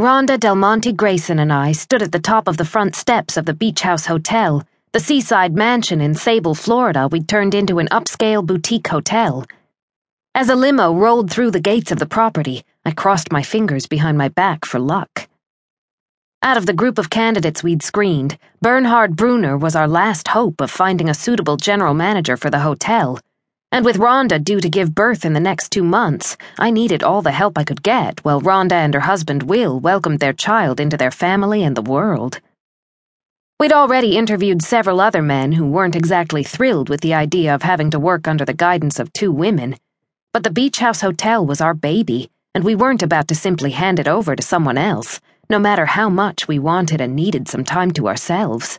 Rhonda Del Monte Grayson and I stood at the top of the front steps of the Beach House Hotel, the seaside mansion in Sabal, Florida we'd turned into an upscale boutique hotel. As a limo rolled through the gates of the property, I crossed my fingers behind my back for luck. Out of the group of candidates we'd screened, Bernhard Brunner was our last hope of finding a suitable general manager for the hotel. And with Rhonda due to give birth in the next two months, I needed all the help I could get while Rhonda and her husband Will welcomed their child into their family and the world. We'd already interviewed several other men who weren't exactly thrilled with the idea of having to work under the guidance of two women. But the Beach House Hotel was our baby, and we weren't about to simply hand it over to someone else, no matter how much we wanted and needed some time to ourselves.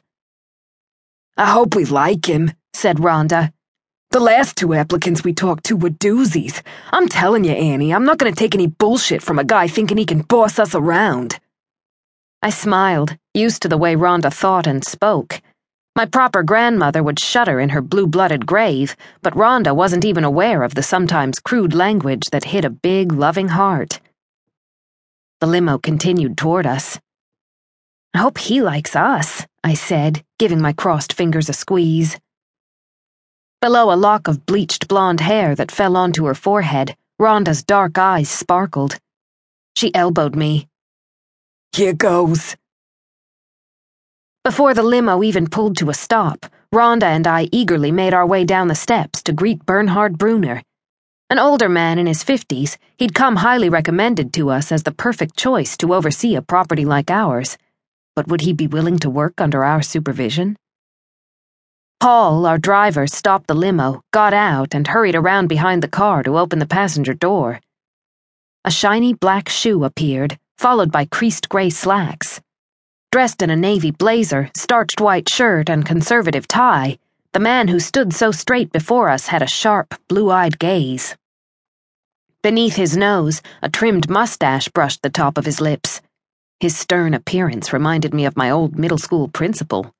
I hope we like him, said Rhonda. The last two applicants we talked to were doozies. I'm telling you, Annie, I'm not to take any bullshit from a guy thinking he can boss us around. I smiled, used to the way Rhonda thought and spoke. My proper grandmother would shudder in her blue blooded grave, but Rhonda wasn't even aware of the sometimes crude language that hit a big, loving heart. The limo continued toward us. I hope he likes us, I said, giving my crossed fingers a squeeze. Below a lock of bleached blonde hair that fell onto her forehead, Rhonda's dark eyes sparkled. She elbowed me. Here goes. Before the limo even pulled to a stop, Rhonda and I eagerly made our way down the steps to greet Bernhard Brunner. An older man in his fifties, he'd come highly recommended to us as the perfect choice to oversee a property like ours. But would he be willing to work under our supervision? Paul, our driver, stopped the limo, got out, and hurried around behind the car to open the passenger door. A shiny black shoe appeared, followed by creased gray slacks. Dressed in a navy blazer, starched white shirt, and conservative tie, the man who stood so straight before us had a sharp, blue eyed gaze. Beneath his nose, a trimmed mustache brushed the top of his lips. His stern appearance reminded me of my old middle school principal.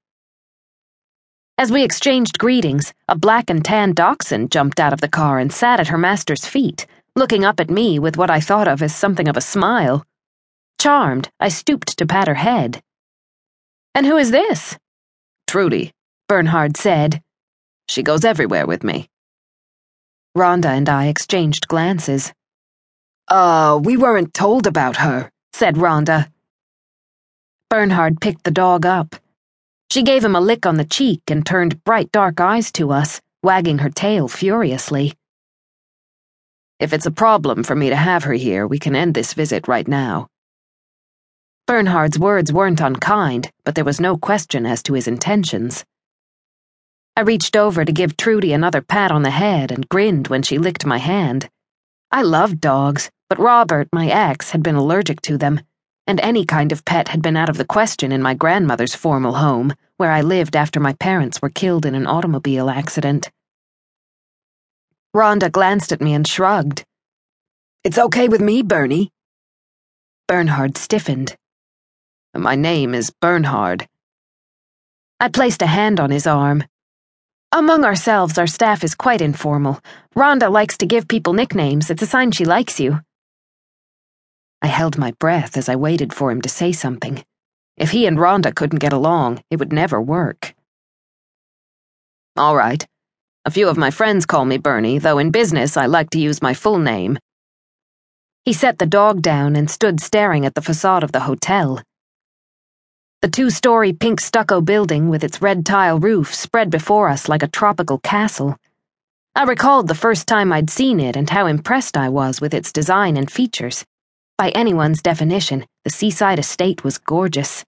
As we exchanged greetings, a black and tan dachshund jumped out of the car and sat at her master's feet, looking up at me with what I thought of as something of a smile. Charmed, I stooped to pat her head. And who is this? Trudy, Bernhard said. She goes everywhere with me. Rhonda and I exchanged glances. Uh, we weren't told about her, said Rhonda. Bernhard picked the dog up. She gave him a lick on the cheek and turned bright dark eyes to us, wagging her tail furiously. If it's a problem for me to have her here, we can end this visit right now. Bernhard's words weren't unkind, but there was no question as to his intentions. I reached over to give Trudy another pat on the head and grinned when she licked my hand. I loved dogs, but Robert, my ex, had been allergic to them and any kind of pet had been out of the question in my grandmother's formal home, where I lived after my parents were killed in an automobile accident. Rhonda glanced at me and shrugged. It's okay with me, Bernie. Bernhard stiffened. My name is Bernhard. I placed a hand on his arm. Among ourselves, our staff is quite informal. Rhonda likes to give people nicknames. It's a sign she likes you. I held my breath as I waited for him to say something. If he and Rhonda couldn't get along, it would never work. All right. A few of my friends call me Bernie, though in business I like to use my full name. He set the dog down and stood staring at the facade of the hotel. The two story pink stucco building with its red tile roof spread before us like a tropical castle. I recalled the first time I'd seen it and how impressed I was with its design and features. By anyone's definition, the seaside estate was gorgeous.